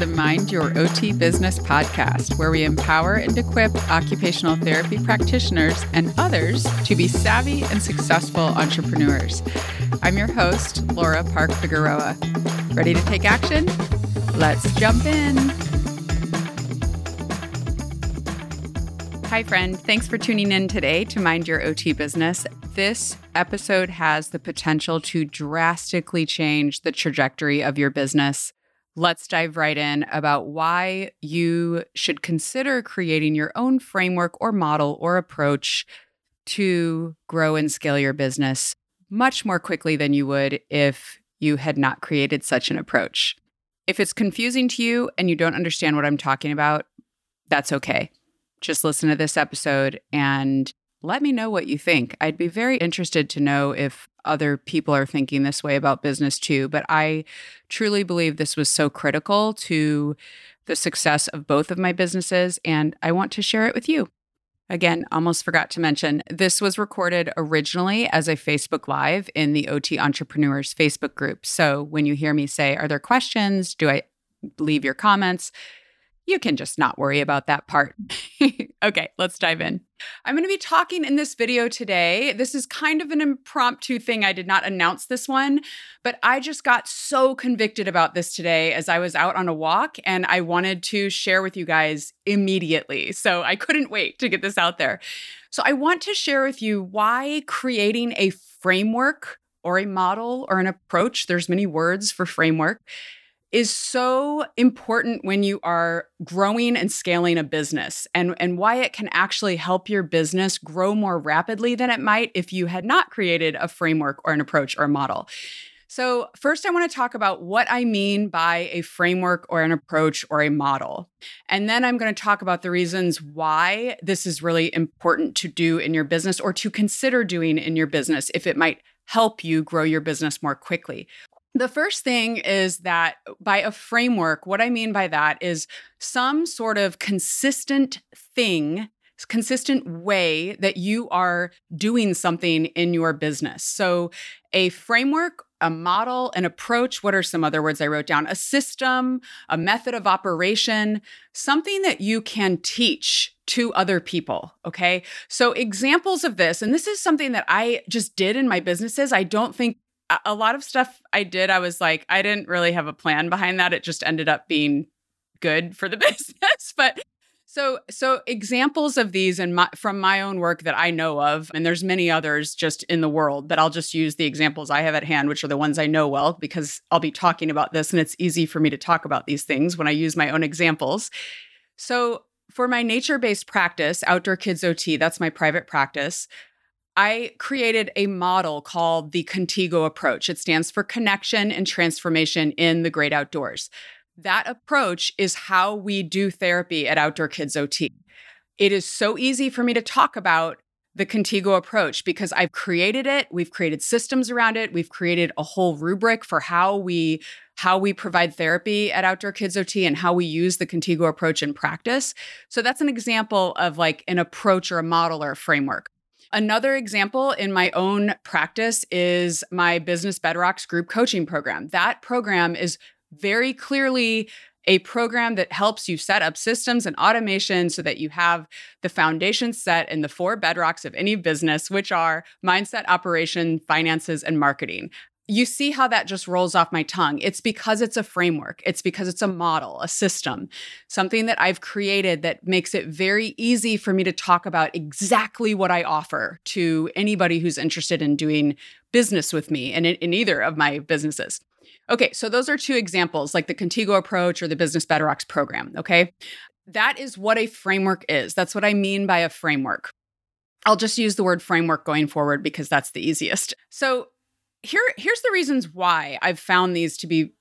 the Mind Your OT Business podcast, where we empower and equip occupational therapy practitioners and others to be savvy and successful entrepreneurs. I'm your host, Laura Park Figueroa. Ready to take action? Let's jump in. Hi, friend. Thanks for tuning in today to Mind Your OT Business. This episode has the potential to drastically change the trajectory of your business let's dive right in about why you should consider creating your own framework or model or approach to grow and scale your business much more quickly than you would if you had not created such an approach. If it's confusing to you and you don't understand what I'm talking about, that's okay. Just listen to this episode and let me know what you think. I'd be very interested to know if other people are thinking this way about business too. But I truly believe this was so critical to the success of both of my businesses, and I want to share it with you. Again, almost forgot to mention, this was recorded originally as a Facebook Live in the OT Entrepreneurs Facebook group. So when you hear me say, Are there questions? Do I leave your comments? You can just not worry about that part. okay, let's dive in. I'm going to be talking in this video today. This is kind of an impromptu thing. I did not announce this one, but I just got so convicted about this today as I was out on a walk and I wanted to share with you guys immediately. So I couldn't wait to get this out there. So I want to share with you why creating a framework or a model or an approach, there's many words for framework, is so important when you are growing and scaling a business and, and why it can actually help your business grow more rapidly than it might if you had not created a framework or an approach or a model. So, first, I want to talk about what I mean by a framework or an approach or a model. And then I'm going to talk about the reasons why this is really important to do in your business or to consider doing in your business if it might help you grow your business more quickly. The first thing is that by a framework, what I mean by that is some sort of consistent thing, consistent way that you are doing something in your business. So, a framework, a model, an approach. What are some other words I wrote down? A system, a method of operation, something that you can teach to other people. Okay. So, examples of this, and this is something that I just did in my businesses. I don't think a lot of stuff I did, I was like, I didn't really have a plan behind that. It just ended up being good for the business. But so, so examples of these and from my own work that I know of, and there's many others just in the world, but I'll just use the examples I have at hand, which are the ones I know well, because I'll be talking about this, and it's easy for me to talk about these things when I use my own examples. So, for my nature based practice, Outdoor Kids OT, that's my private practice. I created a model called the Contigo approach. It stands for connection and transformation in the great outdoors. That approach is how we do therapy at Outdoor Kids OT. It is so easy for me to talk about the Contigo approach because I've created it, we've created systems around it, we've created a whole rubric for how we how we provide therapy at Outdoor Kids OT and how we use the Contigo approach in practice. So that's an example of like an approach or a model or a framework. Another example in my own practice is my Business Bedrocks group coaching program. That program is very clearly a program that helps you set up systems and automation so that you have the foundation set in the four bedrocks of any business, which are mindset, operation, finances, and marketing you see how that just rolls off my tongue. It's because it's a framework, it's because it's a model, a system, something that I've created that makes it very easy for me to talk about exactly what I offer to anybody who's interested in doing business with me and in, in either of my businesses. Okay, so those are two examples, like the Contigo approach or the Business Bedrocks program. Okay, that is what a framework is. That's what I mean by a framework. I'll just use the word framework going forward because that's the easiest. So, here here's the reasons why I've found these to be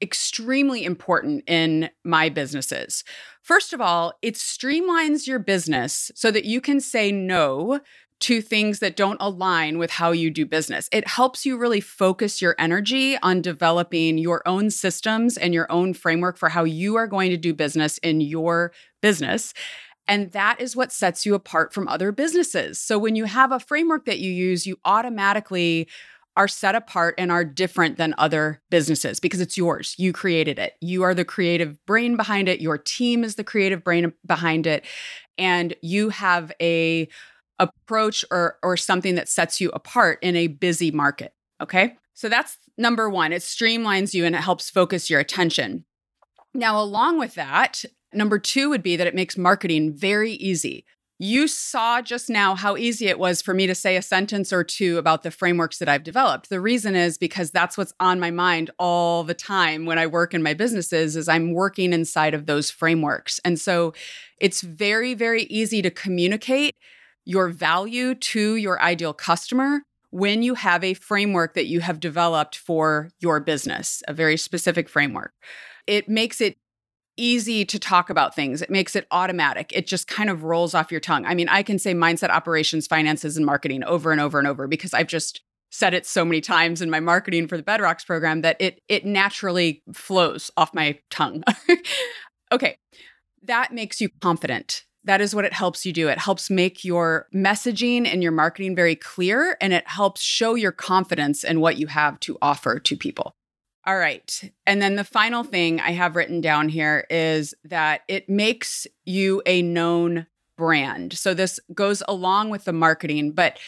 extremely important in my businesses. First of all, it streamlines your business so that you can say no to things that don't align with how you do business. It helps you really focus your energy on developing your own systems and your own framework for how you are going to do business in your business. And that is what sets you apart from other businesses. So when you have a framework that you use, you automatically are set apart and are different than other businesses because it's yours. You created it. You are the creative brain behind it. Your team is the creative brain behind it. And you have a approach or or something that sets you apart in a busy market, okay? So that's number 1. It streamlines you and it helps focus your attention. Now, along with that, number 2 would be that it makes marketing very easy. You saw just now how easy it was for me to say a sentence or two about the frameworks that I've developed. The reason is because that's what's on my mind all the time when I work in my businesses is I'm working inside of those frameworks. And so it's very very easy to communicate your value to your ideal customer when you have a framework that you have developed for your business, a very specific framework. It makes it easy to talk about things. It makes it automatic. It just kind of rolls off your tongue. I mean, I can say mindset, operations, finances, and marketing over and over and over because I've just said it so many times in my marketing for the Bedrocks program that it it naturally flows off my tongue. okay. That makes you confident. That is what it helps you do. It helps make your messaging and your marketing very clear and it helps show your confidence in what you have to offer to people. All right. And then the final thing I have written down here is that it makes you a known brand. So this goes along with the marketing, but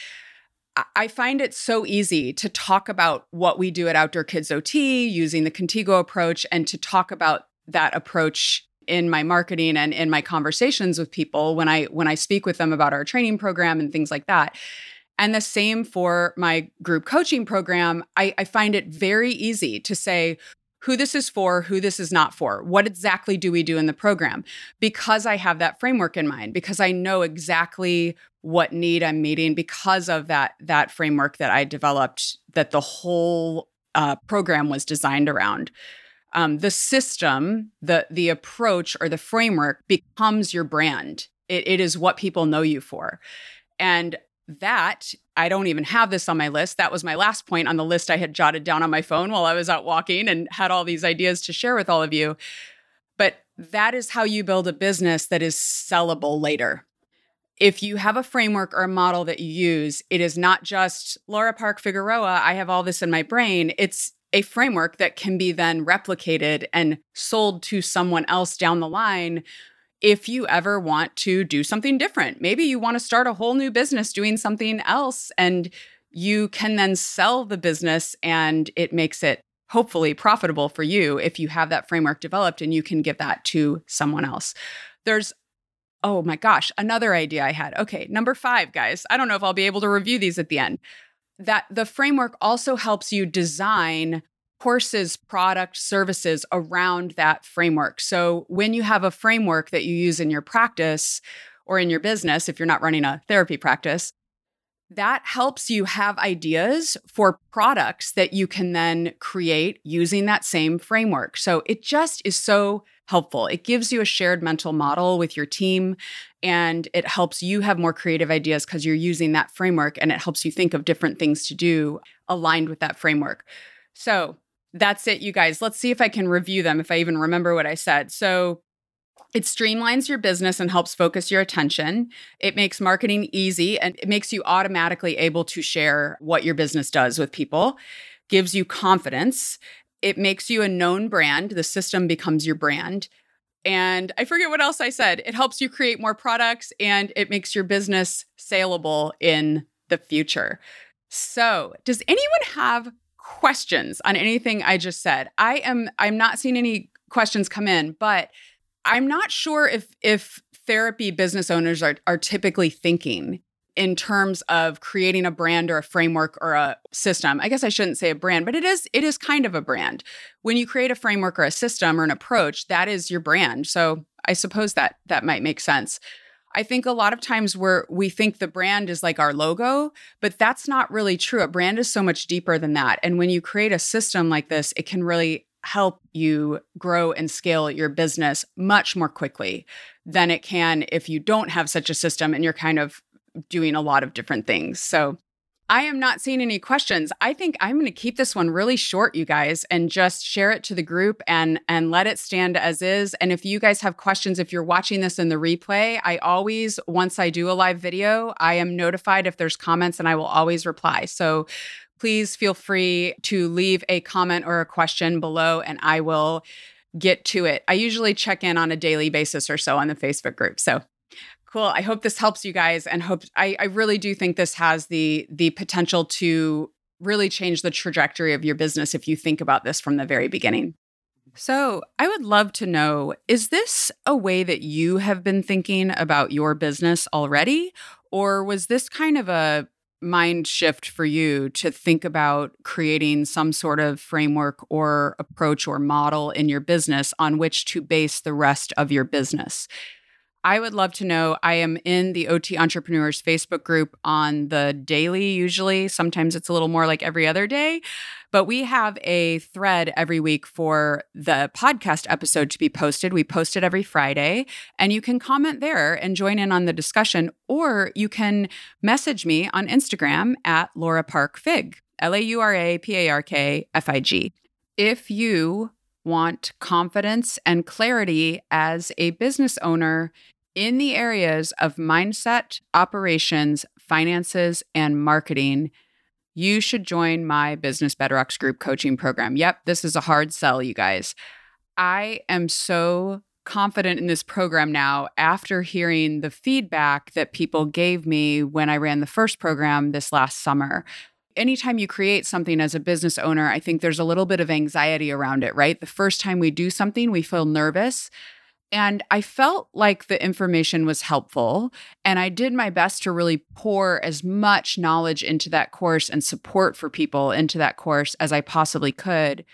I find it so easy to talk about what we do at Outdoor Kids OT using the Contigo approach and to talk about that approach in my marketing and in my conversations with people when I when I speak with them about our training program and things like that. And the same for my group coaching program. I, I find it very easy to say, who this is for, who this is not for. What exactly do we do in the program? Because I have that framework in mind, because I know exactly what need I'm meeting because of that that framework that I developed that the whole uh, program was designed around. Um, the system, the the approach or the framework becomes your brand. It, it is what people know you for. And that I don't even have this on my list. That was my last point on the list I had jotted down on my phone while I was out walking and had all these ideas to share with all of you. But that is how you build a business that is sellable later. If you have a framework or a model that you use, it is not just Laura Park Figueroa, I have all this in my brain. It's a framework that can be then replicated and sold to someone else down the line if you ever want to do something different. Maybe you want to start a whole new business doing something else and you can then sell the business and it makes it hopefully profitable for you if you have that framework developed and you can give that to someone else. There's oh my gosh, another idea I had. Okay, number 5 guys. I don't know if I'll be able to review these at the end. That the framework also helps you design courses, product, services around that framework. So when you have a framework that you use in your practice or in your business, if you're not running a therapy practice, that helps you have ideas for products that you can then create using that same framework. So it just is so helpful. It gives you a shared mental model with your team and it helps you have more creative ideas because you're using that framework and it helps you think of different things to do aligned with that framework. So, that's it, you guys. Let's see if I can review them, if I even remember what I said. So, it streamlines your business and helps focus your attention. It makes marketing easy and it makes you automatically able to share what your business does with people, gives you confidence. It makes you a known brand. The system becomes your brand. And I forget what else I said. It helps you create more products and it makes your business saleable in the future. So, does anyone have questions on anything I just said. I am I'm not seeing any questions come in, but I'm not sure if if therapy business owners are are typically thinking in terms of creating a brand or a framework or a system. I guess I shouldn't say a brand, but it is it is kind of a brand. When you create a framework or a system or an approach, that is your brand. So I suppose that that might make sense. I think a lot of times where we think the brand is like our logo, but that's not really true. A brand is so much deeper than that. And when you create a system like this, it can really help you grow and scale your business much more quickly than it can if you don't have such a system and you're kind of doing a lot of different things. So I am not seeing any questions. I think I'm going to keep this one really short, you guys, and just share it to the group and and let it stand as is. And if you guys have questions, if you're watching this in the replay, I always once I do a live video, I am notified if there's comments and I will always reply. So please feel free to leave a comment or a question below and I will get to it. I usually check in on a daily basis or so on the Facebook group. So cool. I hope this helps you guys and hope I, I really do think this has the the potential to really change the trajectory of your business if you think about this from the very beginning. So, I would love to know is this a way that you have been thinking about your business already? Or was this kind of a mind shift for you to think about creating some sort of framework or approach or model in your business on which to base the rest of your business? I would love to know. I am in the OT Entrepreneurs Facebook group on the daily, usually. Sometimes it's a little more like every other day. But we have a thread every week for the podcast episode to be posted. We post it every Friday, and you can comment there and join in on the discussion, or you can message me on Instagram at Laura Park Fig, L A U R A P A R K F I G. If you want confidence and clarity as a business owner in the areas of mindset, operations, finances, and marketing, you should join my Business Bedrocks group coaching program. Yep, this is a hard sell, you guys. I am so confident in this program now after hearing the feedback that people gave me when I ran the first program this last summer. Anytime you create something as a business owner, I think there's a little bit of anxiety around it, right? The first time we do something, we feel nervous. And I felt like the information was helpful. And I did my best to really pour as much knowledge into that course and support for people into that course as I possibly could.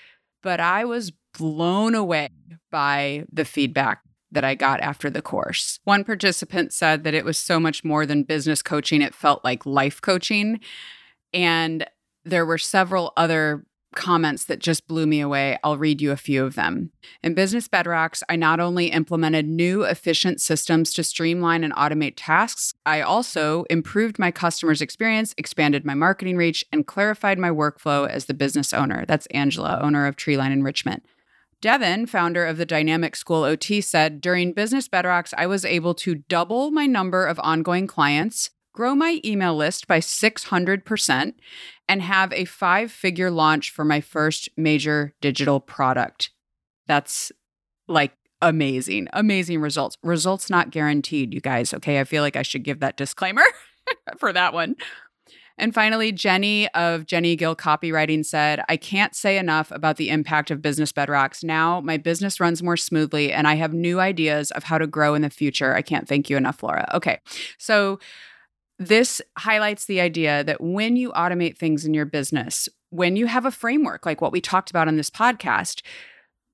But I was blown away by the feedback that I got after the course. One participant said that it was so much more than business coaching, it felt like life coaching. And there were several other comments that just blew me away. I'll read you a few of them. In Business Bedrocks, I not only implemented new efficient systems to streamline and automate tasks, I also improved my customers' experience, expanded my marketing reach, and clarified my workflow as the business owner. That's Angela, owner of Treeline Enrichment. Devin, founder of the Dynamic School OT, said during Business Bedrocks, I was able to double my number of ongoing clients, grow my email list by 600%, and have a five figure launch for my first major digital product. That's like amazing, amazing results. Results not guaranteed, you guys. Okay. I feel like I should give that disclaimer for that one. And finally, Jenny of Jenny Gill Copywriting said, I can't say enough about the impact of Business Bedrocks. Now my business runs more smoothly and I have new ideas of how to grow in the future. I can't thank you enough, Laura. Okay. So this highlights the idea that when you automate things in your business, when you have a framework like what we talked about on this podcast,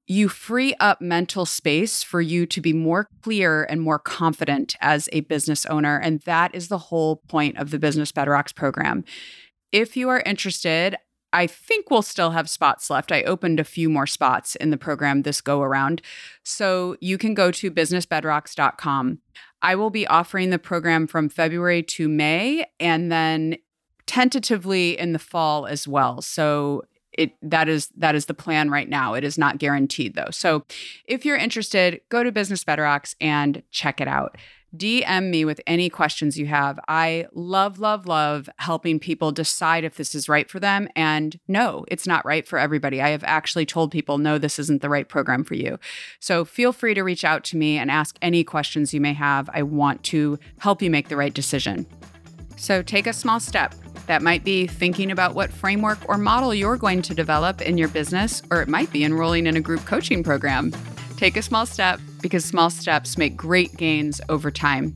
you free up mental space for you to be more clear and more confident as a business owner. And that is the whole point of the Business Bedrocks program. If you are interested, I think we'll still have spots left. I opened a few more spots in the program this go around. So you can go to businessbedrocks.com. I will be offering the program from February to May and then tentatively in the fall as well. So it that is that is the plan right now. It is not guaranteed though. So if you're interested, go to Business Bedrocks and check it out. DM me with any questions you have. I love, love, love helping people decide if this is right for them. And no, it's not right for everybody. I have actually told people, no, this isn't the right program for you. So feel free to reach out to me and ask any questions you may have. I want to help you make the right decision. So take a small step. That might be thinking about what framework or model you're going to develop in your business, or it might be enrolling in a group coaching program. Take a small step because small steps make great gains over time.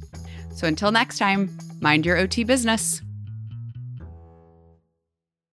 So until next time, mind your OT business.